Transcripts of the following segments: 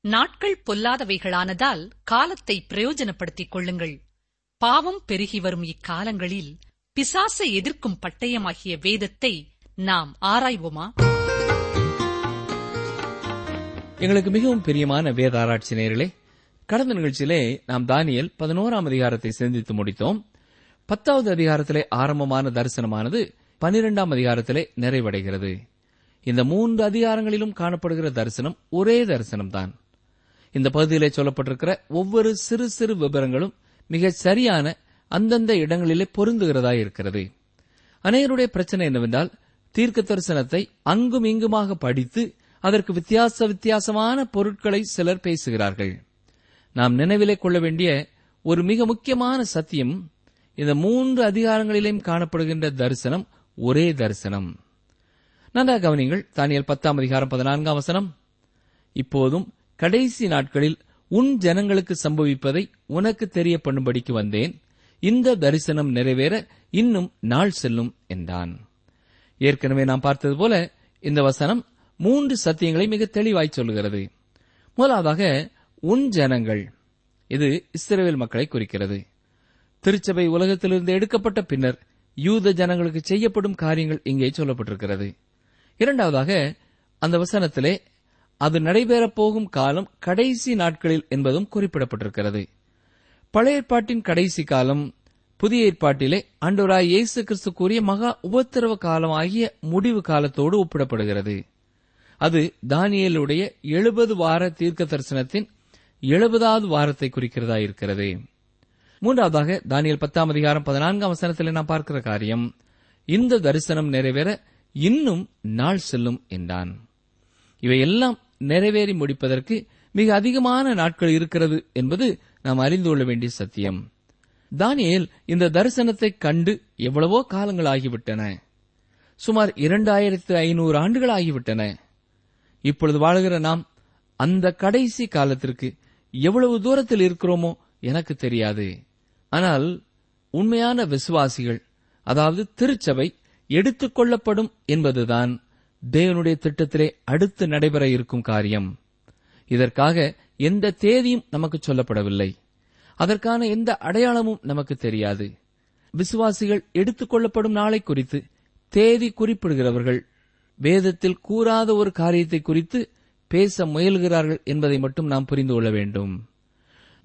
நாட்கள் பொல்லாதவைகளானதால் காலத்தை பிரயோஜனப்படுத்திக் கொள்ளுங்கள். பாவம் பெருகி வரும் இக்காலங்களில் பிசாசை எதிர்க்கும் பட்டயமாகிய வேதத்தை நாம் ஆராய்வோமா? எங்களுக்கு மிகவும் பிரியமான வேத ஆராய்ச்சி நேர்களே கடந்த நிகழ்ச்சியிலே நாம் தானியல் பதினோராம் அதிகாரத்தை சிந்தித்து முடித்தோம். பத்தாவது அதிகாரத்திலே ஆரம்பமான தரிசனமானது பனிரெண்டாம் அதிகாரத்திலே நிறைவடைகிறது. இந்த மூன்று அதிகாரங்களிலும் காணப்படுகிற தரிசனம் ஒரே தரிசனம்தான். இந்த பகுதியிலே சொல்லப்பட்டிருக்கிற ஒவ்வொரு சிறு சிறு விவரங்களும் மிக சரியான அந்தந்த இடங்களிலே பொருந்துகிறதா இருக்கிறது. அநேகருடைய பிரச்சனை என்னவென்றால் தீர்க்க தரிசனத்தை அங்கும் இங்குமாக படித்து அதற்கு வித்தியாச வித்தியாசமான பொருட்களை சிலர் பேசுகிறார்கள். நாம் நினைவிலே கொள்ள வேண்டிய ஒரு மிக முக்கியமான சத்தியம் இந்த மூன்று அதிகாரங்களிலேயும் காணப்படுகின்ற தரிசனம் ஒரே தரிசனம். நன்றாக கவனிங்கள் தானியல் பத்தாம் அதிகாரம் பதினான்காம் வசனம். இப்போதும் கடைசி நாட்களில் உன் ஜனங்களுக்கு சம்பவிப்பதை உனக்கு தெரிய பண்ணும்படிக்கு வந்தேன். இந்த தரிசனம் நிறைவேற இன்னும் நாள் செல்லும் என்றான். ஏற்கனவே நாம் பார்த்தது போல இந்த வசனம் மூன்று சத்தியங்களை மிக தெளிவாய் சொல்லுகிறது முதலாவதாக உன் ஜனங்கள். இது இஸ்ரேல் மக்களை குறிக்கிறது. திருச்சபை உலகத்திலிருந்து எடுக்கப்பட்ட பின்னர் யூத ஜனங்களுக்கு செய்யப்படும் காரியங்கள் இங்கே சொல்லப்பட்டிருக்கிறது. இரண்டாவதாக அந்த வசனத்திலே அது நடைபெறப் போகும் காலம் கடைசி நாட்களில் என்பதும் குறிப்பிடப்பட்டிருக்கிறது. பழைய ஏற்பாட்டின் கடைசி காலம் புதிய ஏற்பாட்டிலே அண்டோராய் இயேசு கிறிஸ்து கூறிய மகா உபத்திரவ காலம் ஆகிய முடிவு காலத்தோடு ஒப்பிடப்படுகிறது. அது தானியலுடைய எழுபது வார தீர்க்க தரிசனத்தின் எழுபதாவது வாரத்தை குறிக்கிறதா இருக்கிறது. மூன்றாவதாக தானியல் பத்தாம் அதிகாரம் பதினான்காம் வசனத்தில் நாம் பார்க்கிற காரியம் இந்த தரிசனம் நிறைவேற இன்னும் நாள் செல்லும் என்றான். இவையெல்லாம் நிறைவேறி முடிப்பதற்கு மிக அதிகமான நாட்கள் இருக்கிறது என்பது நாம் அறிந்து கொள்ள வேண்டிய சத்தியம். தானியல் இந்த தரிசனத்தை கண்டு எவ்வளவோ காலங்கள் ஆகிவிட்டன. சுமார் இரண்டாயிரத்து ஐநூறு ஆண்டுகள் ஆகிவிட்டன. இப்பொழுது வாழ்கிற நாம் அந்த கடைசி காலத்திற்கு எவ்வளவு தூரத்தில் இருக்கிறோமோ எனக்கு தெரியாது. ஆனால் உண்மையான விசுவாசிகள் அதாவது திருச்சபை எடுத்துக்கொள்ளப்படும் என்பதுதான். தேவனுடைய திட்டத்திலே அடுத்து நடைபெற இருக்கும் காரியம். இதற்காக எந்த தேதியும் நமக்கு சொல்லப்படவில்லை. அதற்கான எந்த அடையாளமும் நமக்கு தெரியாது. விசுவாசிகள் எடுத்துக்கொள்ளப்படும் நாளை குறித்து தேதி குறிப்பிடுகிறவர்கள் வேதத்தில் கூறாத ஒரு காரியத்தை குறித்து பேச முயல்கிறார்கள் என்பதை மட்டும் நாம் புரிந்து கொள்ள வேண்டும்.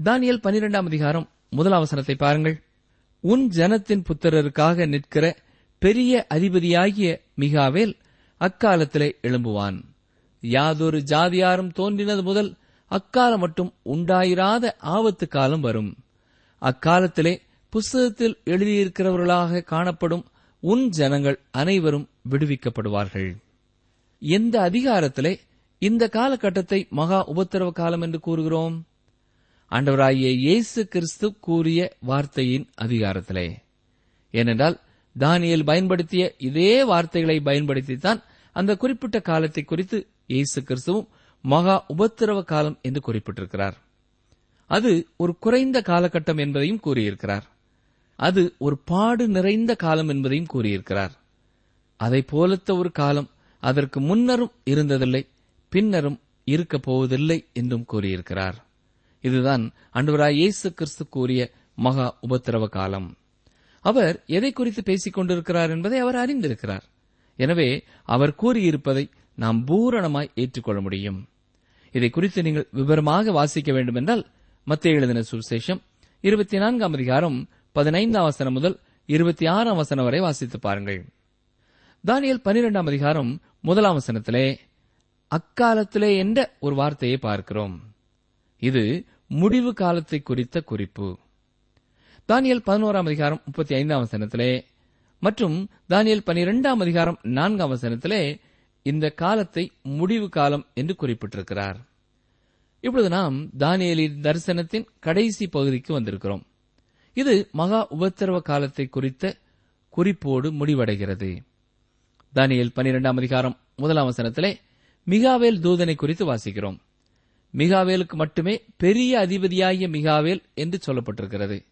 தானியல் பனிரெண்டாம் அதிகாரம் முதல் அவசரத்தை பாருங்கள். உன் ஜனத்தின் புத்திரருக்காக நிற்கிற பெரிய அதிபதியாகிய மிகாவேல் அக்காலத்திலே எழும்புவான். யாதொரு ஜாதியாரும் தோன்றினது முதல் அக்காலம் மட்டும் உண்டாயிராத ஆபத்து காலம் வரும். அக்காலத்திலே புஸ்தகத்தில் எழுதியிருக்கிறவர்களாக காணப்படும் உன் ஜனங்கள் அனைவரும் விடுவிக்கப்படுவார்கள். எந்த அதிகாரத்திலே இந்த காலகட்டத்தை மகா உபத்திரவ காலம் என்று கூறுகிறோம்? ஆண்டவராகிய இயேசு கிறிஸ்து கூறிய வார்த்தையின் அதிகாரத்திலே. ஏனென்றால் தானியல் பயன்படுத்திய இதே வார்த்தைகளை பயன்படுத்தித்தான் அந்த குறிப்பிட்ட காலத்தை குறித்து இயேசு கிறிஸ்துவும் மகா உபத்திரவ காலம் என்று குறிப்பிட்டிருக்கிறார். அது ஒரு குறைந்த காலகட்டம் என்பதையும் கூறியிருக்கிறார். அது ஒரு பாடு நிறைந்த காலம் என்பதையும் கூறியிருக்கிறார். அதை போலத்த ஒரு காலம் அதற்கு முன்னரும் இருந்ததில்லை பின்னரும் இருக்கப் போவதில்லை என்றும் கூறியிருக்கிறார். இதுதான் அன்றுவராய் இயேசு கிறிஸ்து கூறிய மகா உபத்திரவ காலம். அவர் எதை குறித்து பேசிக் கொண்டிருக்கிறார் என்பதை அவர் அறிந்திருக்கிறார். எனவே அவர் கூறியிருப்பதை நாம் பூரணமாய் ஏற்றுக்கொள்ள முடியும். இதை குறித்து நீங்கள் விவரமாக வாசிக்க வேண்டும் என்றால் மத்திய எழுதின சுவிசேஷம் இருபத்தி நான்காம் அதிகாரம் பதினைந்தாம் வசனம் முதல் இருபத்தி ஆறாம் வசனம் வரை வாசித்து பாருங்கள். தானியல் பனிரெண்டாம் அதிகாரம் முதலாம் வசனத்திலே அக்காலத்திலே என்ற ஒரு வார்த்தையை பார்க்கிறோம். இது முடிவு காலத்தை குறித்த குறிப்பு. தானியல் பதினோராம் அதிகாரம் முப்பத்தி ஐந்தாம் வசனத்திலே மற்றும் தானியல் பனிரெண்டாம் அதிகாரம் நான்காம் வசனத்திலே இந்த காலத்தை முடிவு காலம் என்று குறிப்பிட்டிருக்கிறார். இப்பொழுது நாம் தானியலின் தரிசனத்தின் கடைசி பகுதிக்கு வந்திருக்கிறோம். இது மகா உபத்திரவ காலத்தை குறித்த குறிப்போடு முடிவடைகிறது. தானியல் பனிரெண்டாம் அதிகாரம் முதலாம் வசனத்திலே மிகாவேல் தூதனை குறித்து வாசிக்கிறோம். மிகாவேலுக்கு மட்டுமே பெரிய அதிபதியாகிய மிகாவேல் என்று சொல்லப்பட்டிருக்கிறது.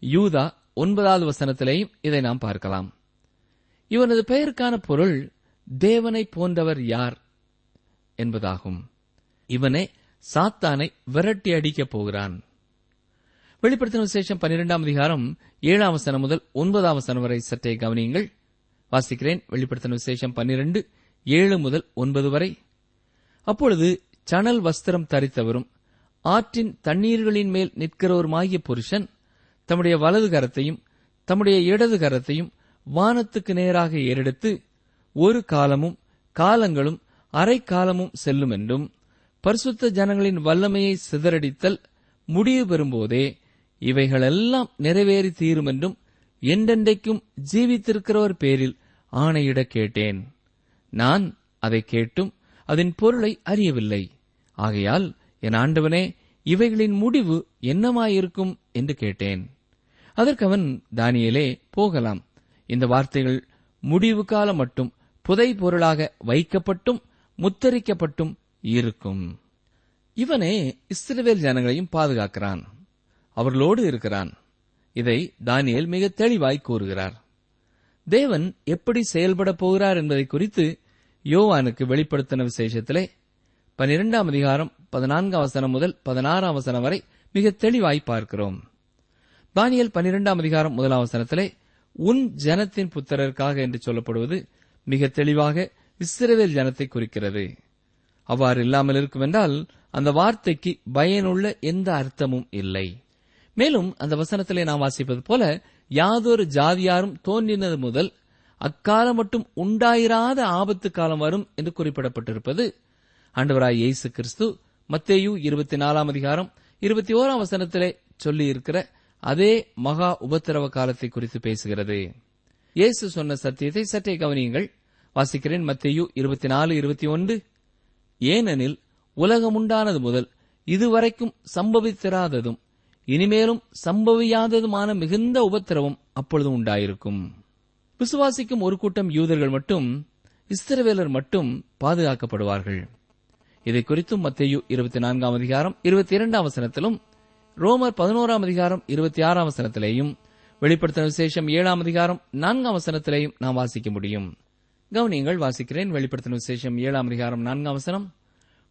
யூதா ஒன்பதாவது வசனத்திலேயும் இதை நாம் பார்க்கலாம். இவனது பெயருக்கான பொருள் தேவனை போன்றவர் யார் என்பதாகும். இவனே சாத்தானை விரட்டி அடிக்கப் போகிறான். வெளிப்படுத்தின விசேஷம் பன்னிரெண்டாம் அதிகாரம் ஏழாம் வசனம் முதல் ஒன்பதாம் வசனம் வரை சற்றே கவனியுங்கள். வாசிக்கிறேன். வெளிப்படுத்தின விசேஷம் பன்னிரண்டு ஏழு முதல் ஒன்பது வரை. அப்பொழுது சணல் வஸ்திரம் தரித்தவரும் ஆற்றின் தண்ணீர்களின் மேல் நிற்கிறவருமாகிய புருஷன் தம்முடைய வலது கரத்தையும் தம்முடைய இடது கரத்தையும் வானத்துக்கு நேராக ஏறெடுத்து ஒரு காலமும் காலங்களும் அரை காலமும் செல்லும் என்றும் பரிசுத்த ஜனங்களின் வல்லமையை சிதறடித்தல் முடிவு பெறும்போதே இவைகளெல்லாம் நிறைவேறி தீரும் என்றும் என்றென்றைக்கும் ஜீவித்திருக்கிறவர் பேரில் ஆணையிட கேட்டேன். நான் அதை கேட்டும் அதன் பொருளை அறியவில்லை. ஆகையால் என் ஆண்டவனே இவைகளின் முடிவு என்னமாயிருக்கும் என்று கேட்டேன். அதற்கு அவன் தானியலே போகலாம். இந்த வார்த்தைகள் முடிவு காலம் மட்டும் புதை பொருளாக வைக்கப்பட்டும் முத்தரிக்கப்பட்டும் இருக்கும். இவனே இஸ்ரவேல் ஜனங்களையும் பாதுகாக்கிறான். அவர்களோடு இருக்கிறான். இதை தானியல் மிக தெளிவாய் கூறுகிறார். தேவன் எப்படி செயல்பட போகிறார் என்பதை குறித்து யோவானுக்கு வெளிப்படுத்தின விசேஷத்திலே பனிரெண்டாம் அதிகாரம் பதினான்காம் வசனம் முதல் பதினாறாம் வசனம் வரை மிக தெளிவாய் பார்க்கிறோம். தானியல் பன்னிரெண்டாம் அதிகாரம் முதலாம் வசனத்திலே உன் ஜனத்தின் புத்திரருக்காக என்று சொல்லப்படுவது மிக தெளிவாக இஸ்ரவேல் ஜனத்தை குறிக்கிறது. அவ்வாறு இல்லாமல் இருக்கும் என்றால் அந்த வார்த்தைக்கு பயனுள்ள எந்த அர்த்தமும் இல்லை. மேலும் அந்த வசனத்திலே நாம் வாசிப்பது போல யாதொரு ஜாதியாரும் தோன்றினது முதல் அக்காலம் மட்டும் உண்டாயிராத ஆபத்து காலம் வரும் என்று குறிப்பிடப்பட்டிருப்பது ஆண்டவராய் இயேசு கிறிஸ்து மத்தேயு இருபத்தி நாலாம் அதிகாரம் இருபத்தி ஓராம் வசனத்திலே சொல்லியிருக்கிற அதே மகா உபத்திரவ காலத்தை குறித்து பேசுகிறது. இயேசு சொன்ன சத்தியத்தை சற்றே கவனியுங்கள். வாசிக்கிறேன் மத்தியு இருபத்தி நாலு இருபத்தி ஒன்று ஏனெனில் உலகமுண்டானது முதல் இதுவரைக்கும் சம்பவித்திராததும் இனிமேலும் சம்பவியாததுமான மிகுந்த உபத்திரவம் அப்பொழுது உண்டாயிருக்கும். விசுவாசிக்கும் ஒரு கூட்டம் யூதர்கள் மட்டும் இஸ்திரவேலர் மட்டும் பாதுகாக்கப்படுவார்கள். இதை குறித்தும் மத்தியு இருபத்தி நான்காம் அதிகாரம் இருபத்தி இரண்டாம் வசனத்திலும் ரோமர் பதினோராம் அதிகாரம் இருபத்தி ஆறாம் வசனத்திலேயும் வெளிப்படுத்தின விசேஷம் ஏழாம் அதிகாரம் நான்காம் வசனத்திலேயும் நாம் வாசிக்க முடியும். கவனியங்கள் வாசிக்கிறேன் வெளிப்படுத்தின விசேஷம் ஏழாம் அதிகாரம் நான்காம் வசனம்.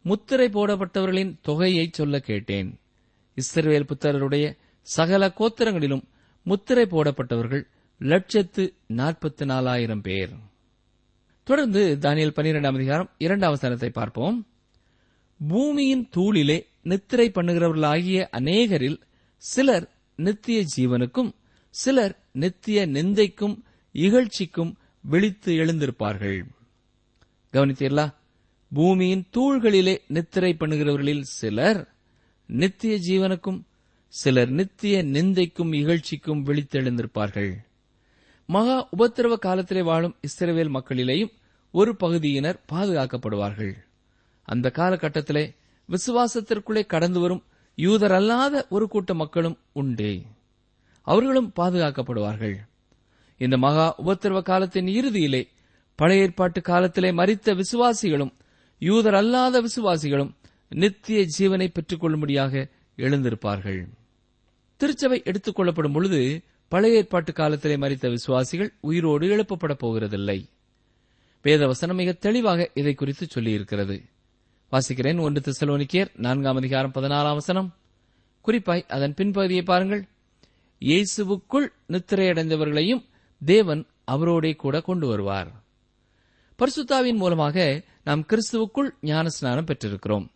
முத்திரை போடப்பட்டவர்களின் தொகையை சொல்ல கேட்டேன். இஸ்ரவேல் புத்தருடைய சகல கோத்திரங்களிலும் முத்திரை போடப்பட்டவர்கள் லட்சத்து நாற்பத்தி நாலாயிரம் பேர். தொடர்ந்து தானியல் பன்னிரெண்டாம் அதிகாரம் இரண்டாம் வசனத்தை பார்ப்போம். பூமியின் தூளிலே நித்திரை பண்ணுகிறவர்களாகிய அநேகரில் சிலர் நித்திய ஜீவனுக்கும் சிலர் நித்திய நிந்தைக்கும் இகழ்ச்சிக்கும் விழித்து எழுந்திருப்பார்கள். கவனித்தீர்களா? பூமியின் தூள்களிலே நித்திரை பண்ணுகிறவர்களில் சிலர் நித்திய ஜீவனுக்கும் சிலர் நித்திய நிந்தைக்கும் இகழ்ச்சிக்கும் விழித்தெழுந்திருப்பார்கள் மகா உபத்திரவ காலத்திலே வாழும் இஸ்ரவேல் மக்களிலேயும் ஒரு பகுதியினர் பாதுகாக்கப்படுவார்கள். அந்த காலகட்டத்திலே விசுவாசத்திற்குள்ளே கடந்து வரும் யூதர் அல்லாத ஒரு கூட்ட மக்களும் உண்டே. அவர்களும் பாதுகாக்கப்படுவார்கள். இந்த மகா உபத்திரவ காலத்தின் இறுதியிலே பழைய ஏற்பாட்டு காலத்திலே மறித்த விசுவாசிகளும் யூதர் அல்லாத விசுவாசிகளும் நித்திய ஜீவனை பெற்றுக் கொள்ளும்படியாக எழுந்திருப்பார்கள். திருச்சபை எடுத்துக் கொள்ளப்படும் பொழுது பழைய ஏற்பாட்டு காலத்திலே மறித்த விசுவாசிகள் உயிரோடு எழுப்பப்பட போகிறதில்லை. வேதவசனம் மிக தெளிவாக இதை குறித்து சொல்லியிருக்கிறது. வாசிக்கிறேன். ஒன்று திசலோனிக்கேர் நான்காம் அதிகாரம் பதினாறாம் வசனம். குறிப்பாய் அதன் பின்பகுதியை பாருங்கள். இயேசுவுக்குள் நித்திரையடைந்தவர்களையும் தேவன் அவரோடே கூட கொண்டு வருவார். பரிசுத்தாவின் மூலமாக நாம் கிறிஸ்துவுக்குள் ஞானஸ்நானம் பெற்றிருக்கிறோம்.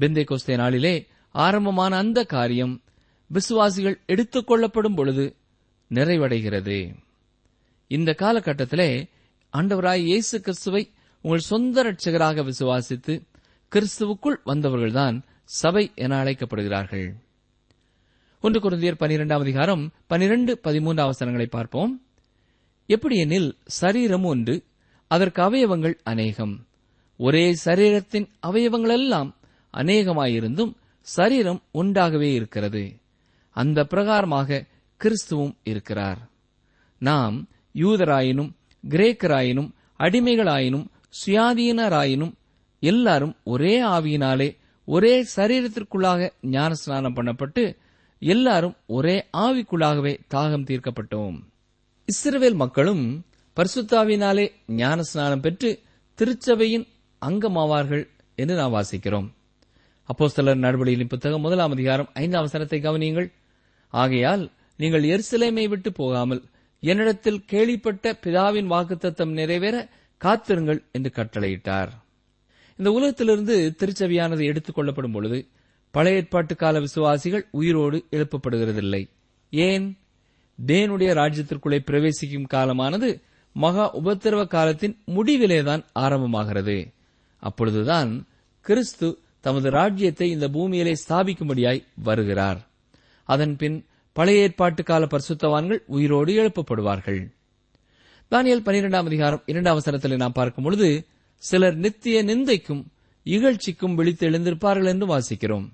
பிந்தை கோஸ்தே நாளிலே ஆரம்பமான அந்த காரியம் விசுவாசிகள் எடுத்துக் கொள்ளப்படும் பொழுது நிறைவடைகிறது. இந்த காலகட்டத்திலே ஆண்டவராய் இயேசு கிறிஸ்துவை உங்கள் சொந்த ரட்சகராக விசுவாசித்து கிறிஸ்துவுக்குள் வந்தவர்கள்தான் சபை என அழைக்கப்படுகிறார்கள். ஒன்று குருந்தியர் பனிரெண்டாம் அதிகாரம் பனிரெண்டு பதிமூன்று அவசரங்களை பார்ப்போம். எப்படியெனில் சரீரம் ஒன்று அதற்கு அவயவங்கள் அநேகம். ஒரே சரீரத்தின் அவயவங்களெல்லாம் அநேகமாயிருந்தும் சரீரம் உண்டாகவே இருக்கிறது. அந்த பிரகாரமாக கிறிஸ்துவும் இருக்கிறார். நாம் யூதராயினும் கிரேக்கராயினும் அடிமைகளாயினும் சுயாதீனராயினும் எல்லாரும் ஒரே ஆவியினாலே ஒரே சரீரத்திற்குள்ளாக ஞானஸ்நானம் பண்ணப்பட்டு எல்லாரும் ஒரே ஆவிக்குள்ளாகவே தாகம் தீர்க்கப்பட்டோம். இஸ்ரவேல் மக்களும் பரிசுத்தாவினாலே ஞானஸ்நானம் பெற்று திருச்சபையின் அங்கமாவார்கள் என்று நாம் வாசிக்கிறோம். அப்போஸ்தலர் நடவடிக்கையின் புத்தகம் முதலாம் அதிகாரம் ஐந்தாம் வசனத்தை கவனியுங்கள். ஆகையால் நீங்கள் எருசலேமை விட்டு போகாமல் என்னிடத்தில் கேள்விப்பட்ட பிதாவின் வாக்குத்தத்தம் நிறைவேற காத்திருங்கள் என்று கட்டளையிட்டார். இந்த உலகத்திலிருந்து திருச்சபையானது எடுத்துக் கொள்ளப்படும் பொழுது பழைய ஏற்பாட்டு கால விசுவாசிகள் உயிரோடு எழுப்பப்படுகிறதில்லை. ஏன்? தேனுடைய ராஜ்யத்திற்குள்ளே பிரவேசிக்கும் காலமானது மகா உபத்திரவ காலத்தின் முடிவிலேதான் ஆரம்பமாகிறது. அப்பொழுதுதான் கிறிஸ்து தமது ராஜ்யத்தை இந்த பூமியிலே ஸ்தாபிக்கும்படியாய் வருகிறார். அதன்பின் பழைய ஏற்பாட்டு கால பரிசுத்தவான்கள் உயிரோடு எழுப்பப்படுவார்கள். தானியல் பனிரெண்டாம் அதிகாரம் இரண்டாம் அவசரத்தில் நாம் பார்க்கும் பொழுது சிலர் நித்திய நிந்தைக்கும் இகழ்ச்சிக்கும் விழித்து எழுந்திருப்பார்கள் என்று வாசிக்கிறோம்.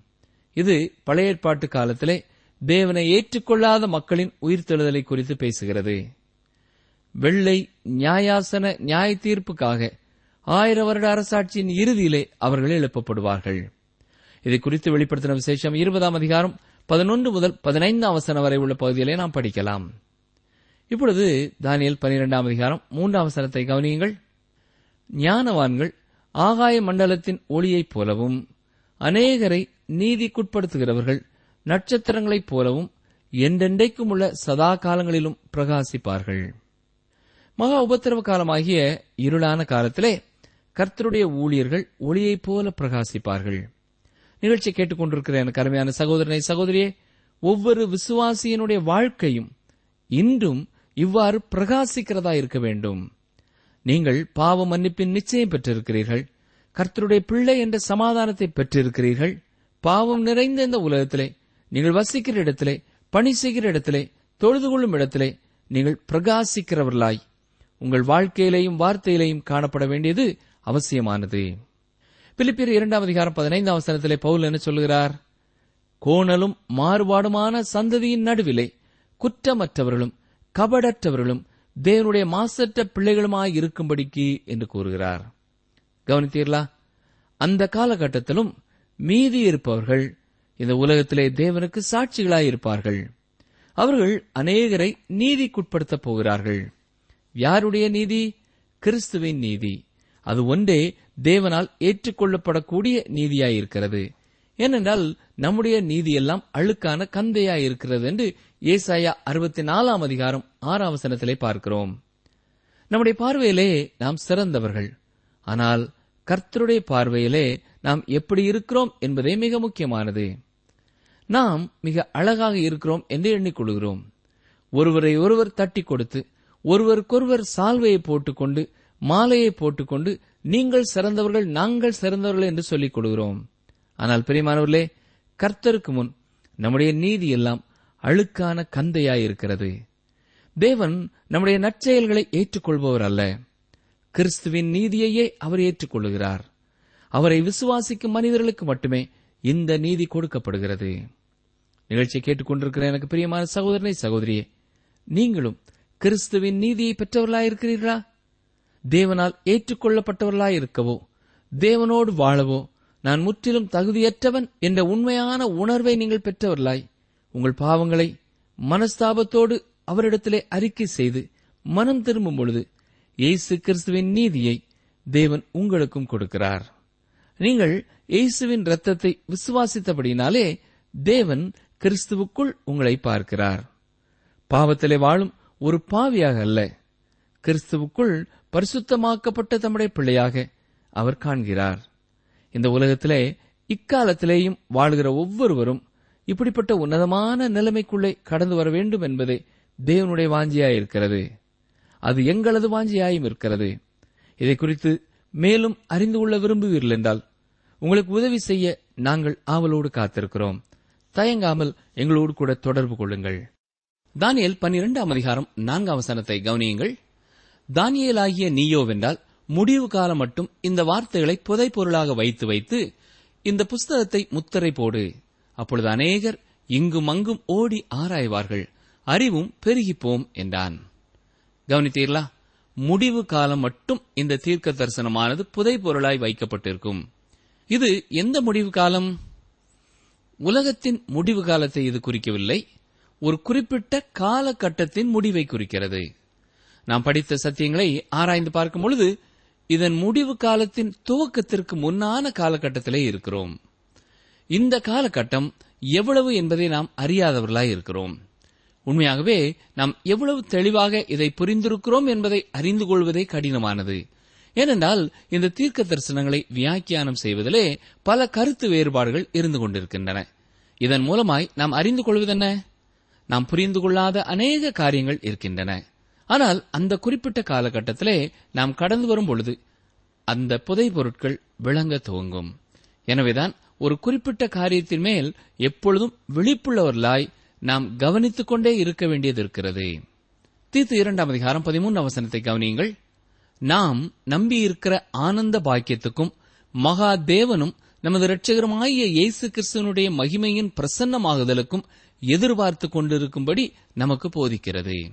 இது பழைய ஏற்பாட்டு காலத்திலே தேவனை ஏற்றுக்கொள்ளாத மக்களின் உயிர்த்தெழுதலை குறித்து பேசுகிறது. வெள்ளை நியாயாசன நியாய தீர்ப்புக்காக ஆயிர வருட அரசாட்சியின் இறுதியிலே அவர்கள் எழுப்பப்படுவார்கள். இதை குறித்து வெளிப்படுத்தின விசேஷம் இருபதாம் அதிகாரம் பதினொன்று முதல் பதினைந்தாம் வசனம் வரை உள்ள பகுதியிலே நாம் படிக்கலாம். இப்பொழுது தானியல் பனிரெண்டாம் அதிகாரம் மூன்றாம் வசனத்தை கவனியுங்கள். ஞானவான்கள் ஆகாய மண்டலத்தின் ஒளியைப் போலவும் அநேகரை நீதிக்குட்படுத்துகிறவர்கள் நட்சத்திரங்களைப் போலவும் என்றென்றைக்கும் உள்ள சதா காலங்களிலும் பிரகாசிப்பார்கள். மகா உபத்திரவ காலமாகிய இருளான காலத்திலே கர்த்தருடைய ஊழியர்கள் ஒளியைப் போல பிரகாசிப்பார்கள். நிகழ்ச்சி கேட்டுக்கொண்டிருக்கிற எனக்கு அருமையான சகோதரனை சகோதரியே ஒவ்வொரு விசுவாசியினுடைய வாழ்க்கையும் இன்றும் இவ்வாறு பிரகாசிக்கிறதா இருக்க வேண்டும். நீங்கள் பாவ மன்னிப்பின் நிச்சயம் பெற்றிருக்கிறீர்கள். கர்த்தருடைய பிள்ளை என்ற சமாதானத்தை பெற்றிருக்கிறீர்கள். பாவம் நிறைந்த இந்த உலகத்திலே நீங்கள் வசிக்கிற இடத்திலே பணி செய்கிற இடத்திலே தொழுது கொள்ளும் இடத்திலே நீங்கள் பிரகாசிக்கிறவர்களாய். உங்கள் வாழ்க்கையிலேயும் வார்த்தையிலேயும் காணப்பட வேண்டியது அவசியமானது. பிலிப்பியர் இரண்டாம் அதிகாரம் பதினைந்தாம் அவசரத்திலே பவுல் என்ன சொல்கிறார் கோணலும் மாறுபாடுமான சந்ததியின் நடுவிலே குற்றமற்றவர்களும் கபடற்றவர்களும் தேவனுடைய மாசற்ற பிள்ளைகளுமாய் இருக்கும்படிக்கு என்று கூறுகிறார். கவனித்தீர்களா? அந்த காலகட்டத்திலும் மீதி இருப்பவர்கள் இந்த உலகத்திலே தேவனுக்கு சாட்சிகளாய் இருப்பார்கள். அவர்கள் அநேகரை நீதிக்குட்படுத்தப் போகிறார்கள். யாருடைய நீதி? கிறிஸ்துவின் நீதி. அது ஒன்றே தேவனால் ஏற்றுக்கொள்ளப்படக்கூடிய நீதியாயிருக்கிறது ஏனென்றால் நம்முடைய நீதியெல்லாம் அழுக்கான கந்தையாயிருக்கிறது என்று ஏசாயா அறுபத்தி நாலாம் அதிகாரம் ஆறாம் வசனத்திலே பார்க்கிறோம். நம்முடைய பார்வையிலே நாம் சிறந்தவர்கள். ஆனால் கர்த்தருடைய பார்வையிலே நாம் எப்படி இருக்கிறோம் என்பதே மிக முக்கியமானது. நாம் மிக அழகாக இருக்கிறோம் என்று எண்ணிக்கொள்கிறோம். ஒருவரை ஒருவர் தட்டி கொடுத்து ஒருவருக்கொருவர் சால்வையை போட்டுக்கொண்டு மாலையை போட்டுக்கொண்டு நீங்கள் சிறந்தவர்கள் நாங்கள் சிறந்தவர்கள் என்று சொல்லிக் கொள்கிறோம் ஆனால் பிரியமானவர்களே கர்த்தருக்கு முன் நம்முடைய நீதி எல்லாம் அழுக்கான கந்தையாயிருக்கிறது. தேவன் நம்முடைய நற்செயல்களை ஏற்றுக்கொள்பவர் அல்ல. கிறிஸ்துவின் நீதியையே அவர் ஏற்றுக்கொள்கிறார் அவரை விசுவாசிக்கும் மனிதர்களுக்கு மட்டுமே இந்த நீதி கொடுக்கப்படுகிறது. நிகழ்ச்சியை கேட்டுக்கொண்டிருக்கிற எனக்கு பிரியமான சகோதரனை சகோதரியே நீங்களும் கிறிஸ்துவின் நீதியை பெற்றவர்களாயிருக்கிறீர்களா? தேவனால் ஏற்றுக்கொள்ளப்பட்டவர்களாயிருக்கவோ தேவனோடு வாழவோ நான் முற்றிலும் தகுதியற்றவன் என்ற உண்மையான உணர்வை நீங்கள் பெற்றவர்களாய் உங்கள் பாவங்களை மனஸ்தாபத்தோடு அவரிடத்திலே அறிக்கை செய்து மனம் திரும்பும் பொழுது இயேசு கிறிஸ்துவின் நீதியை தேவன் உங்களுக்கும் கொடுக்கிறார். நீங்கள் இயேசுவின் ரத்தத்தை விசுவாசித்தபடினாலே தேவன் கிறிஸ்துவுக்குள் உங்களை பார்க்கிறார். பாவத்திலே வாழும் ஒரு பாவியாக அல்ல. கிறிஸ்துவுக்குள் பரிசுத்தமாக்கப்பட்ட தம்முடைய பிள்ளையாக அவர் காண்கிறார். இந்த உலகத்திலே இக்காலத்திலேயும் வாழ்கிற ஒவ்வொருவரும் இப்படிப்பட்ட உன்னதமான நிலைமைக்குள்ளே கடந்து வர வேண்டும் என்பதே தேவனுடைய வாஞ்சியாயிருக்கிறது அது எங்களது வாஞ்சியாயும் இருக்கிறது. இதை குறித்து மேலும் அறிந்து கொள்ள விரும்புவீர்கள் என்றால் உங்களுக்கு உதவி செய்ய நாங்கள் ஆவலோடு காத்திருக்கிறோம். தயங்காமல் எங்களோடு கூட தொடர்பு கொள்ளுங்கள். தானியல் பன்னிரெண்டாம் அதிகாரம் நான்காம் வசனத்தை கவனியுங்கள். தானியலாகிய நீயோவென்றால் முடிவு காலம் மட்டும் இந்த வார்த்தைகளை புதைப்பொருளாக வைத்து வைத்து இந்த புஸ்தகத்தை முத்திரை போடு. அப்பொழுது அநேகர் இங்கும் அங்கும் ஓடி ஆராய்வார்கள். அறிவும் பெருகிப்போம் என்றான். கவனித்தீர்களா? முடிவு காலம் மட்டும் இந்த தீர்க்க தரிசனமானது புதைப்பொருளாய் வைக்கப்பட்டிருக்கும். இது எந்த முடிவு காலம்? உலகத்தின் முடிவு காலத்தை இது குறிக்கவில்லை. ஒரு குறிப்பிட்ட காலகட்டத்தின் முடிவை குறிக்கிறது. நாம் படித்த சத்தியங்களை ஆராய்ந்து பார்க்கும் பொழுது இதன் முடிவு காலத்தின் துவக்கத்திற்கு முன்னான காலகட்டத்திலே இருக்கிறோம். இந்த காலகட்டம் எவ்வளவு என்பதை நாம் அறியாதவர்களாய் இருக்கிறோம். உண்மையாகவே நாம் எவ்வளவு தெளிவாக இதை புரிந்திருக்கிறோம் என்பதை அறிந்து கொள்வதே கடினமானது. ஏனென்றால் இந்த தீர்க்க தரிசனங்களை வியாக்கியானம் செய்வதிலே பல கருத்து வேறுபாடுகள் இருந்து கொண்டிருக்கின்றன. இதன் மூலமாய் நாம் அறிந்து கொள்வதென்ன? நாம் புரிந்து கொள்ளாத அநேக காரியங்கள் இருக்கின்றன. ஆனால் அந்த குறிப்பிட்ட காலகட்டத்திலே நாம் கடந்து வரும் பொழுது அந்த புதை பொருட்கள் விளங்க துவங்கும். எனவேதான் ஒரு குறிப்பிட்ட காரியத்தின் மேல் எப்பொழுதும் விழிப்புள்ளவர்களாய் நாம் கவனித்துக் கொண்டே இருக்க வேண்டியது இருக்கிறது. தீத்து இரண்டாம் அதிகாரம் பதிமூன்று அவசரத்தை கவனியுங்கள். நாம் நம்பியிருக்கிற ஆனந்த பாக்கியத்துக்கும் மகா தேவனும் நமது இரட்சகருமாகிய இயேசு கிறிஸ்துவனுடைய மகிமையின் பிரசன்னமாகுதலுக்கும் எதிர்பார்த்து கொண்டிருக்கும்படி நமக்கு போதிக்கிறது.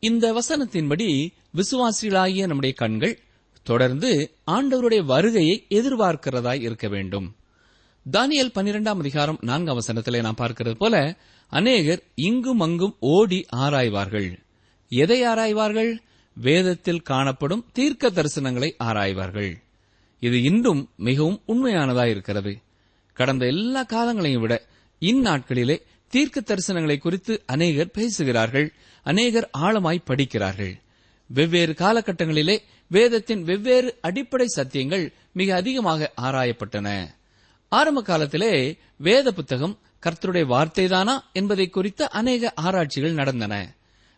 இந்த வசனத்தின்படி விசுவாசிகளாகிய நம்முடைய கண்கள் தொடர்ந்து ஆண்டவருடைய வருகையை எதிர்பார்க்கிறதாய் இருக்க வேண்டும். தானியல் பன்னிரெண்டாம் அதிகாரம் நான்காம் வசனத்திலே நாம் பார்க்கிறது போல அநேகர் இங்கும் அங்கும் ஓடி ஆராய்வார்கள். எதை ஆராய்வார்கள்? வேதத்தில் காணப்படும் தீர்க்க தரிசனங்களை ஆராய்வார்கள். இது இன்றும் மிகவும் உண்மையானதாய் இருக்கிறது. கடந்த எல்லா காலங்களையும் விட இந்நாட்களிலே தீர்க்க தரிசனங்களை குறித்து அநேகர் பேசுகிறார்கள் அநேகர் ஆழமாய் படிக்கிறார்கள். வெவ்வேறு காலகட்டங்களிலே வேதத்தின் வெவ்வேறு அடிப்படை சத்தியங்கள் மிக அதிகமாக ஆராயப்பட்டன. ஆரம்ப காலத்திலே வேத புத்தகம் கர்த்தருடைய வார்த்தைதானா என்பதை குறித்த அநேக ஆராய்ச்சிகள் நடந்தன.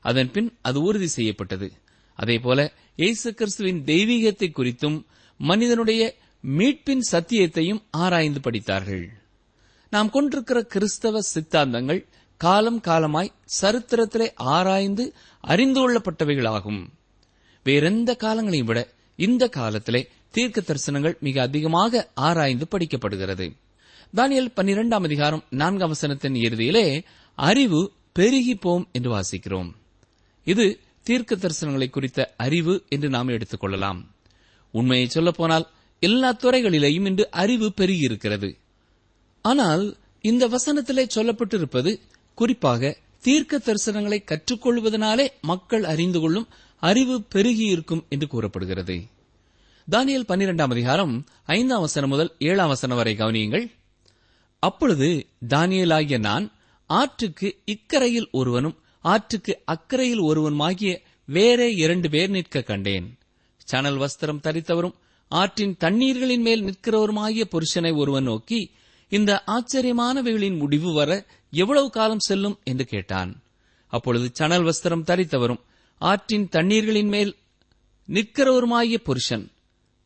அதன் பின் அது உறுதி செய்யப்பட்டது. அதேபோல இயேசு கிறிஸ்துவின் தெய்வீகத்தை குறித்தும் மனிதனுடைய மீட்பின் சத்தியத்தையும் ஆராய்ந்து படித்தார்கள். நாம் கொண்டிருக்கிற கிறிஸ்தவ சித்தாந்தங்கள் காலம் காலமாய் சரித்திரத்திலே ஆராய்ந்து அறிந்து கொள்ளப்பட்டவைகளாகும். வேறெந்த காலங்களையும் விட இந்த காலத்திலே தீர்க்க தரிசனங்கள் மிக அதிகமாக ஆராய்ந்து படிக்கப்படுகிறது. தானியல் பன்னிரெண்டாம் அதிகாரம் நான்காம் வசனத்தின் இறுதியிலே அறிவு பெருகி போம் என்று வாசிக்கிறோம். இது தீர்க்க தரிசனங்களை குறித்த அறிவு என்று நாம் எடுத்துக் கொள்ளலாம். உண்மையை சொல்லப்போனால் எல்லா துறைகளிலேயும் இன்று அறிவு பெருகியிருக்கிறது. ஆனால் இந்த வசனத்திலே சொல்லப்பட்டிருப்பது குறிப்பாக தீர்க்க தரிசனங்களை கற்றுக்கொள்வதனாலே மக்கள் அறிந்து கொள்ளும் அறிவு பெருகியிருக்கும் என்று கூறப்படுகிறது. தானியல் பன்னிரெண்டாம் அதிகாரம் ஐந்தாம் வசனம் முதல் ஏழாம் வசனம் வரை கவனியுங்கள். அப்பொழுது தானியலாகிய நான் ஆற்றுக்கு இக்கரையில் ஒருவனும் ஆற்றுக்கு அக்கரையில் ஒருவனுமாகிய வேறே இரண்டு பேர் நிற்க கண்டேன். சணல் வஸ்திரம் தரித்தவரும் ஆற்றின் தண்ணீர்களின் மேல் நிற்கிறவருமாகிய புருஷனை ஒருவன் நோக்கி இந்த ஆச்சரியமானவைகளின் முடிவு வர எவ்வளவு காலம் செல்லும் என்று கேட்டான். அப்பொழுது சணல் வஸ்திரம் தரித்தவரும் ஆற்றின் தண்ணீர்களின் மேல் நிற்கிறவருமாகிய புருஷன்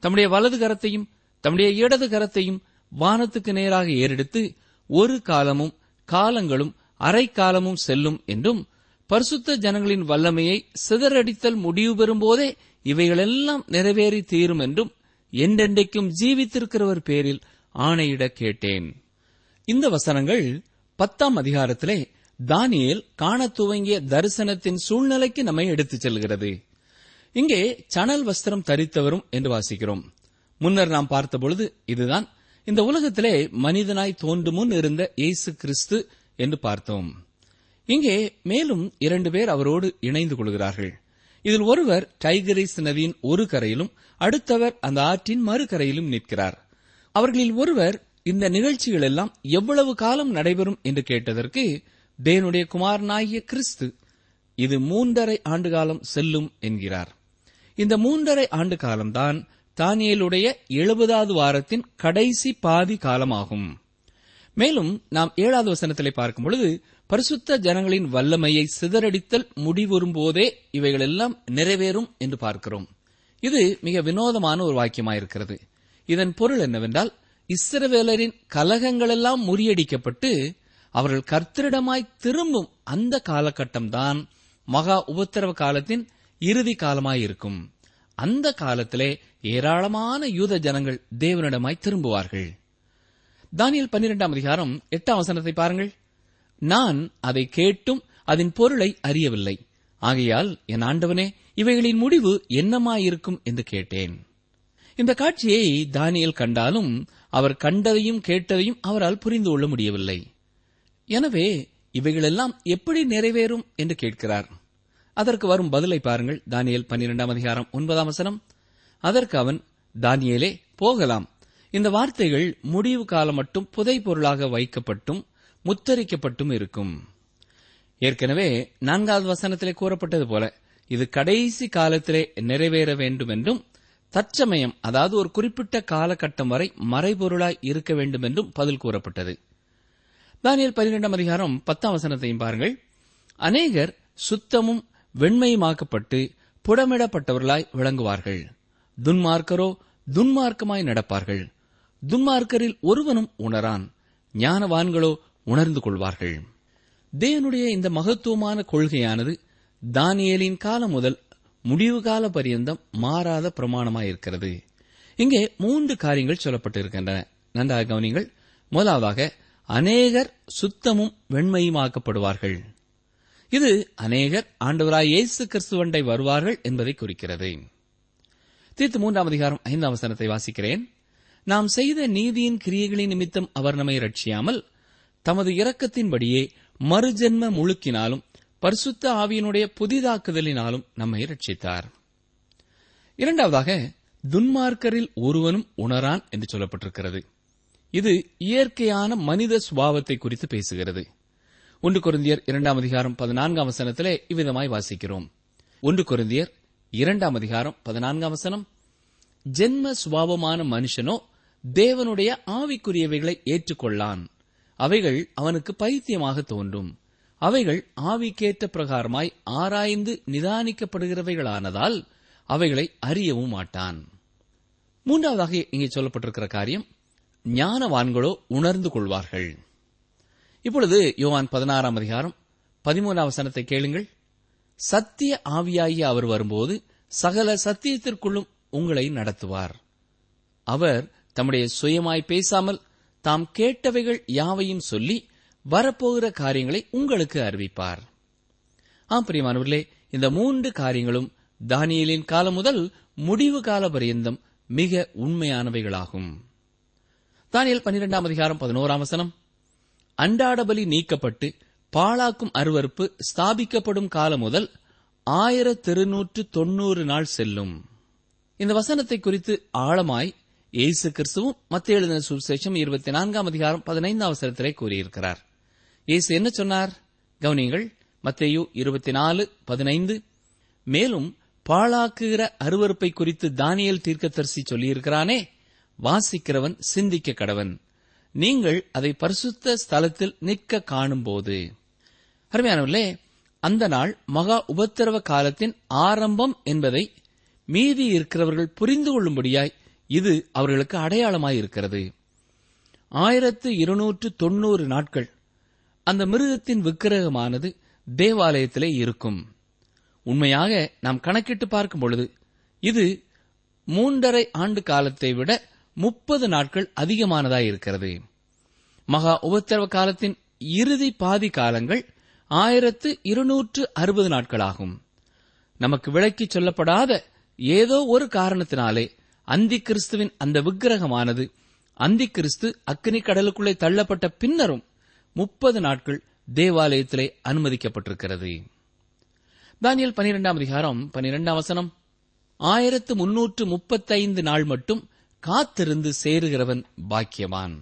தம்முடைய வலது கரத்தையும் தம்முடைய இடது கரத்தையும் வானத்துக்கு நேராக ஏறெடுத்து ஒரு காலமும் காலங்களும் அரை காலமும் செல்லும் என்றும் பரிசுத்த ஜனங்களின் வல்லமையை சிதறடித்தல் முடிவு பெறும்போதே இவைகளெல்லாம் நிறைவேறி தீரும் என்றும் என்றென்றைக்கும் ஜீவித்திருக்கிறவர் பேரில் ஆணையிட கேட்டேன். இந்த வசனங்கள் பத்தாம் அதிகாரத்திலே தானியேல் காணத் துவங்கிய தரிசனத்தின் சூழ்நிலைக்கு நம்மை எடுத்துச் செல்கிறது. இங்கே சணல் வஸ்திரம் தரித்தவரும் என்று வாசிக்கிறோம். முன்னர் நாம் பார்த்தபொழுது இதுதான். இந்த உலகத்திலே மனிதனாய் தோன்று முன் இருந்த இயேசு கிறிஸ்து என்று பார்த்தோம். இங்கே மேலும் இரண்டு பேர் அவரோடு இணைந்து கொள்கிறார்கள். இதில் ஒருவர் டைகரிஸ் நதியின் ஒரு கரையிலும் அடுத்தவர் அந்த ஆற்றின் மறுகரையிலும் நிற்கிறார். அவர்களில் ஒருவர் இந்த நிகழ்ச்சிகள் எல்லாம் எவ்வளவு காலம் நடைபெறும் என்று கேட்டதற்கு தேனுடைய குமாரனாகிய கிறிஸ்து இது மூன்றரை ஆண்டு காலம் செல்லும் என்கிறார். இந்த மூன்றரை ஆண்டு காலம்தான் தானியலுடைய எழுபதாவது வாரத்தின் கடைசி பாதி காலமாகும். மேலும் நாம் ஏழாவது வசனத்திலே பார்க்கும் பொழுது பரிசுத்த ஜனங்களின் வல்லமையை சிதறடித்தல் முடிவுறும்போதே இவைகளெல்லாம் நிறைவேறும் என்று பார்க்கிறோம். இது மிக வினோதமான ஒரு வாக்கியமாயிருக்கிறது. இதன் பொருள் என்னவென்றால் இஸ்ரவேலரின் கலகங்களெல்லாம் முறியடிக்கப்பட்டு அவர்கள் கர்த்தரிடமாய் திரும்பும் அந்த காலகட்டம்தான் மகா உபத்திரவ காலத்தின் இறுதி காலமாயிருக்கும். அந்த காலத்திலே ஏராளமான யூத ஜனங்கள் தேவனிடமாய் திரும்புவார்கள். தானியல் பன்னிரெண்டாம் அதிகாரம் எட்டாம் வசனத்தை பாருங்கள். நான் அதை கேட்டும் அதன் பொருளை அறியவில்லை. ஆகையால் என் ஆண்டவனே இவைகளின் முடிவு என்னமாயிருக்கும் என்று கேட்டேன். இந்த காட்சியை தானியல் கண்டாலும் அவர் கண்டதையும் கேட்டதையும் அவரால் புரிந்து கொள்ள முடியவில்லை. எனவே இவைகளெல்லாம் எப்படி நிறைவேறும் என்று கேட்கிறார். அதற்கு வரும் பதிலை பாருங்கள். தானியல் பன்னிரெண்டாம் அதிகாரம் ஒன்பதாம் வசனம். அதற்கு அவன் தானியலே போகலாம். இந்த வார்த்தைகள் முடிவு காலம் மட்டும் புதை பொருளாக வைக்கப்பட்டும் முத்தரிக்கப்பட்டும் இருக்கும். ஏற்கனவே நான்காவது வசனத்திலே கூறப்பட்டது போல இது கடைசி காலத்திலே நிறைவேற வேண்டும் என்றும் தற்சமயம் அதாவது ஒரு குறிப்பிட்ட காலகட்டம் வரை மறைபொருளாய் இருக்க வேண்டும் என்றும் பதில் கூறப்பட்டது. தானியல் பன்னிரெண்டாம் அதிகாரம் பத்தாம் வசனத்தையும் பாருங்கள். அநேகர் சுத்தமும் வெண்மையுமாக்கப்பட்டு புடமிடப்பட்டவர்களாய் விளங்குவார்கள். துன்மார்க்கரோ துன்மார்க்கமாய் நடப்பார்கள். துன்மார்க்கரில் ஒருவனும் உணரான். ஞானவான்களோ உணர்ந்து கொள்வார்கள். தேவனுடைய இந்த மகத்துவமான கொள்கையானது தானியலின் காலம் முதல் முடிவு கால பரியந்தம் மாறாத பிரமாணமாயிருக்கிறது இங்கே மூன்று காரியங்கள் சொல்லப்பட்டிருக்கின்றன. நன்றாக கவனிங்கள் முதலாவதாக அநேகர் சுத்தமும் வெண்மையுமாக்கப்படுவார்கள். இது அநேகர் ஆண்டவராய் இயேசு கிறிஸ்துவண்டை வருவார்கள் என்பதை குறிக்கிறது. தீர்த்து மூன்றாம் அதிகாரம் ஐந்தாம் வசனத்தை வாசிக்கிறேன். நாம் செய்த நீதியின் கிரியைகளின் நிமித்தம் அவர் நம்மை ரட்சியாமல் தமது இரக்கத்தின்படியே மறுஜென்ம முழுக்கினாலும் பரிசுத்த ஆவியினுடைய புதிதாக்குதலினாலும் நம்மை ரட்சித்தார் இரண்டாவதாக துன்மார்க்கரில் ஒருவனும் உணரான் என்று சொல்லப்பட்டிருக்கிறது. இது இயற்கையான மனித சுபாவத்தை குறித்து பேசுகிறது. ஒன்று குருந்தியர் இரண்டாம் அதிகாரம் பதினான்காம் வசனத்திலே இவ்விதமாய் வாசிக்கிறோம். ஒன்று குருந்தியர் இரண்டாம் அதிகாரம் பதினான்காம் வசனம். ஜென்ம சுபாவமான மனுஷனோ தேவனுடைய ஆவிக்குரியவைகளை ஏற்றுக்கொள்ளான். அவைகள் அவனுக்கு பைத்தியமாக தோன்றும். அவைகள் ஆவிக்கேற்ற பிரகாரமாய் ஆராய்ந்து நிதானிக்கப்படுகிறவைகளானதால் அவைகளை அறியவும் மாட்டான். மூன்றாவதாக இங்கே சொல்லப்பட்டிருக்கிற காரியம் ஞானவான்களோ உணர்ந்து கொள்வார்கள். இப்பொழுது யோவான் பதினாறாம் அதிகாரம் பதிமூணாம் வசனத்தை கேளுங்கள். சத்திய ஆவியாகிய அவர் வரும்போது சகல சத்தியத்திற்குள்ளும் உங்களை நடத்துவார். அவர் தம்முடைய சுயமாய் பேசாமல் தாம் கேட்டவைகள் யாவையும் சொல்லி வரப்போகிற காரியங்களை உங்களுக்கு அறிவிப்பார். ஆம் பிரியமானவர்களே இந்த மூன்று காரியங்களும் தானியலின் காலம் முதல் முடிவு கால பரியந்தம் மிக உண்மையானவைகளாகும். தானியல் பன்னிரெண்டாம் அதிகாரம் பதினோராம் வசனம் அண்டாடபலி நீக்கப்பட்டு பாழாக்கும் அருவறுப்பு ஸ்தாபிக்கப்படும் காலம் முதல் ஆயிரத்தி இருநூற்று தொன்னூறு நாள் செல்லும். இந்த வசனத்தை குறித்து ஆழமாய் இயேசு கிறிஸ்துவும் மத்திய எழுதின சுவிசேஷம் இருபத்தி நான்காம் அதிகாரம் பதினைந்தாம் அவசரத்திலே கூறியிருக்கிறார். இயேசு என்ன சொன்னார்? கவனியங்கள் மத்தேயு இருபத்தி நாலு பதினைந்து. மேலும் பாழாக்குகிற அருவறுப்பை குறித்து தானியல் தீர்க்கதரிசி சொல்லியிருக்கிறானே வாசிக்கிறவன் சிந்திக்க கடவன். நீங்கள் அதை பரிசுத்த ஸ்தலத்தில் நிற்க காணும்போது. அருமையானவர்களே அந்த நாள் மகா உபத்திரவ காலத்தின் ஆரம்பம் என்பதை மீதி இருக்கிறவர்கள் புரிந்து கொள்ளும்படியாய் இது அவர்களுக்கு அடையாளமாய் இருக்கிறது ஆயிரத்து இருநூற்று தொன்னூறு நாட்கள் அந்த மிருகத்தின் விக்கிரகமானது தேவாலயத்திலே இருக்கும். உண்மையாக நாம் கணக்கிட்டு பார்க்கும் பொழுது இது மூன்றரை ஆண்டு காலத்தை விட முப்பது நாட்கள் அதிகமானதாய் இருக்கிறது. மகா உபத்திரவ காலத்தின் இறுதி பாதி காலங்கள் ஆயிரத்து இருநூற்று அறுபது நாட்களாகும். நமக்கு விளக்கி சொல்லப்படாத ஏதோ ஒரு காரணத்தினாலே அந்தி கிறிஸ்துவின் அந்த விக்கிரகமானது அந்தி கிறிஸ்து அக்னி கடலுக்குள்ளே தள்ளப்பட்ட பின்னரும் முப்பது நாட்கள் தேவாலயத்திலே அனுமதிக்கப்பட்டிருக்கிறது. தானியல் பனிரெண்டாம் அதிகாரம் பனிரெண்டாம் வசனம். ஆயிரத்து முன்னூற்று முப்பத்தைந்து நாள் மட்டும் காத்திருந்து சேருகிறவன் பாக்கியவான்.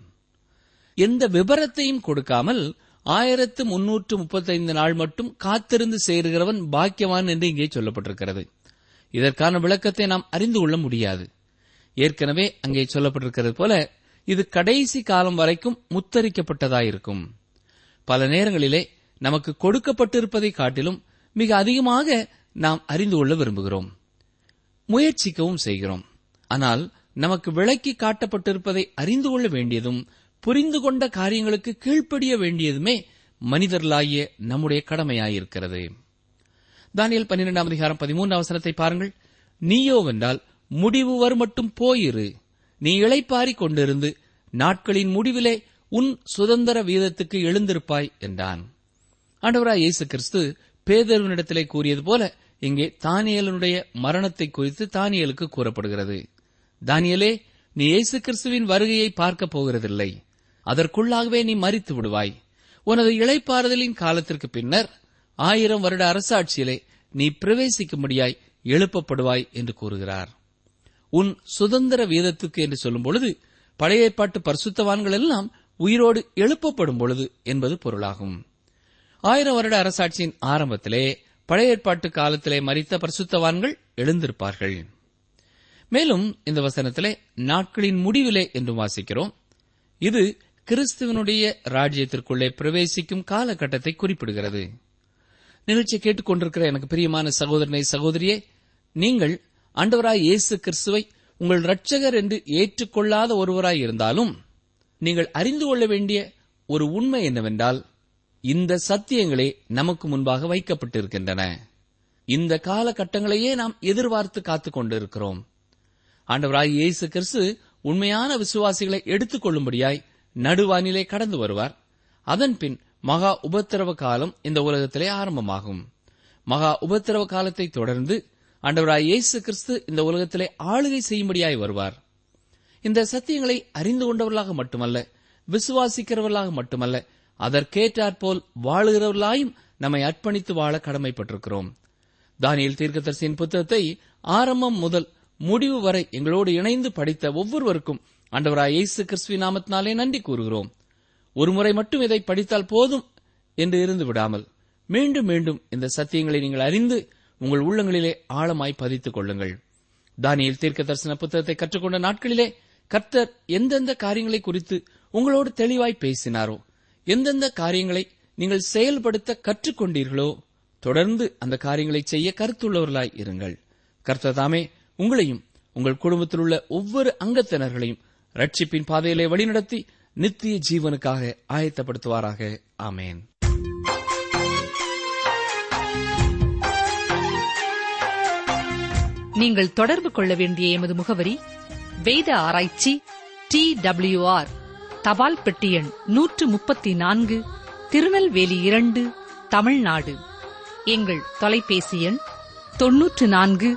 எந்த விபரத்தையும் கொடுக்காமல் ஆயிரத்து முன்னூற்று முப்பத்தைந்து நாள் மட்டும் காத்திருந்து சேருகிறவன் பாக்கியவான் என்று இங்கே சொல்லப்பட்டிருக்கிறது. இதற்கான விளக்கத்தை நாம் அறிந்து கொள்ள முடியாது. ஏற்கனவே அங்கே சொல்லப்பட்டிருக்கிறது போல இது கடைசி காலம் வரைக்கும் முத்தரிக்கப்பட்டதாயிருக்கும். பல நேரங்களிலே நமக்கு கொடுக்கப்பட்டிருப்பதை காட்டிலும் மிக அதிகமாக நாம் அறிந்து கொள்ள விரும்புகிறோம். முயற்சிக்கவும் செய்கிறோம். ஆனால் நமக்கு விளக்கி காட்டப்பட்டிருப்பதை அறிந்து கொள்ள வேண்டியதும் புரிந்து கொண்ட காரியங்களுக்கு கீழ்ப்படிய வேண்டியதுமே மனிதர்களாகிய நம்முடைய கடமையாயிருக்கிறது. தானியல் பன்னிரெண்டாம் அதிகாரம் பதிமூன்று அவசரத்தை பாருங்கள். நீயோ வென்றால் முடிவு வரும் மட்டும் போயிரு. நீ இளைப்பாரி கொண்டிருந்து நாட்களின் முடிவிலே உன் சுதந்திர வீதத்துக்கு எழுந்திருப்பாய் என்றான். ஆண்டவராய் இயேசு கிறிஸ்து பேதர்வனிடத்திலே கூறியது போல இங்கே தானியலனுடைய மரணத்தை குறித்து தானியலுக்கு கூறப்படுகிறது. தானியலே நீ இயேசு கிறிஸ்துவின் வருகையை பார்க்கப் போகிறதில்லை. அதற்குள்ளாகவே நீ மறித்து விடுவாய். உனது இளைப்பாறுதலின் காலத்திற்கு பின்னர் ஆயிரம் வருட அரசாட்சியிலே நீ பிரவேசிக்கும்படியாய் எழுப்பப்படுவாய் என்று கூறுகிறார். உன் சுதந்திர வீதத்துக்கு என்று சொல்லும் பொழுது பழைய ஏற்பாட்டு பரிசுத்தவான்கள் எல்லாம் உயிரோடு எழுப்பப்படும் பொழுது என்பது பொருளாகும். ஆயிரம் வருட அரசாட்சியின் ஆரம்பத்திலே பழைய ஏற்பாட்டு காலத்திலே மறித்த பரிசுத்தவான்கள் எழுந்திருப்பார்கள். மேலும் இந்த வசனத்திலே நாட்களின் முடிவிலே என்று வாசிக்கிறோம். இது கிறிஸ்துவனுடைய ராஜ்யத்திற்குள்ளே பிரவேசிக்கும் காலகட்டத்தை குறிப்பிடுகிறது. நிகழ்ச்சியை கேட்டுக்கொண்டிருக்கிற எனக்கு பிரியமான சகோதரனை சகோதரியே நீங்கள் அண்டவராய் இயேசு கிறிஸ்துவை உங்கள் ரட்சகர் என்று ஏற்றுக்கொள்ளாத ஒருவராய் இருந்தாலும் நீங்கள் அறிந்து கொள்ள வேண்டிய ஒரு உண்மை என்னவென்றால் இந்த சத்தியங்களே நமக்கு முன்பாக வைக்கப்பட்டிருக்கின்றன. இந்த காலகட்டங்களையே நாம் எதிர்பார்த்து காத்துக் கொண்டிருக்கிறோம் ஆண்டவராய் இயேசு கிறிஸ்து உண்மையான விசுவாசிகளை எடுத்துக் கொள்ளும்படியாய் நடுவானிலே கடந்து வருவார். அதன் பின் மகா உபத்திரவ காலம் இந்த உலகத்திலே ஆரம்பமாகும். மகா உபத்திரவ காலத்தை தொடர்ந்து ஆண்டவராய் இயேசு கிறிஸ்து இந்த உலகத்திலே ஆளுகை செய்யும்படியாய் வருவார். இந்த சத்தியங்களை அறிந்து கொண்டவர்களாக மட்டுமல்ல விசுவாசிக்கிறவர்களாக மட்டுமல்ல அதற்கேற்றாற்போல் வாழுகிறவர்களாயும் நம்மை அர்ப்பணித்து வாழ கடமைப்பட்டிருக்கிறோம். தானியல் தீர்க்கதரிசியின் புத்தகத்தை ஆரம்பம் முதல் முடிவு வரை எங்களோடு இணைந்து படித்த ஒவ்வொருவருக்கும் அண்டவராய் இயேசு கிறிஸ்துவி நாமத்தினாலே நன்றி கூறுகிறோம். ஒருமுறை மட்டும் இதை படித்தால் போதும் என்று இருந்து விடாமல் மீண்டும் மீண்டும் இந்த சத்தியங்களை நீங்கள் அறிந்து உங்கள் உள்ளங்களிலே ஆழமாய் பதித்துக் கொள்ளுங்கள். தானியல் தீர்க்க தரிசன புத்தகத்தை கற்றுக்கொண்ட நாட்களிலே கர்த்தர் எந்தெந்த காரியங்களை குறித்து உங்களோடு தெளிவாய் பேசினாரோ எந்தெந்த காரியங்களை நீங்கள் செயல்படுத்த கற்றுக்கொண்டீர்களோ தொடர்ந்து அந்த காரியங்களை செய்ய கருத்துள்ளவர்களாய் இருங்கள். கர்த்தர் தாமே உங்களையும் உங்கள் குடும்பத்தில் உள்ள ஒவ்வொரு அங்கத்தினர்களையும் ரட்சிப்பின் பாதையிலே வழிநடத்தி நித்திய ஜீவனுக்காக ஆயத்தப்படுத்துவாராக. ஆமேன். நீங்கள் தொடர்பு கொள்ள வேண்டிய எமது முகவரி வேத ஆராய்ச்சி டி டபிள்யூ ஆர் தபால் பெட்டி எண் நூற்று முப்பத்தி நான்கு திருநெல்வேலி இரண்டு தமிழ்நாடு. எங்கள் தொலைபேசி எண் தொன்னூற்று நான்கு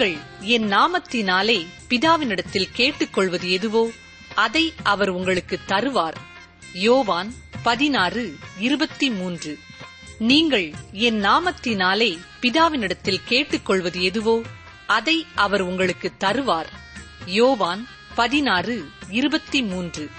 நீங்கள் என் நாமத்தினாலே பிதாவினிடத்தில் கேட்டுக்கொள்வது எதுவோ அதை அவர் உங்களுக்கு தருவார். யோவான் பதினாறு இருபத்தி மூன்று நீங்கள் என் நாமத்தினாலே பிதாவினிடத்தில் கேட்டுக்கொள்வது எதுவோ அதை அவர் உங்களுக்கு தருவார். யோவான் பதினாறு இருபத்தி மூன்று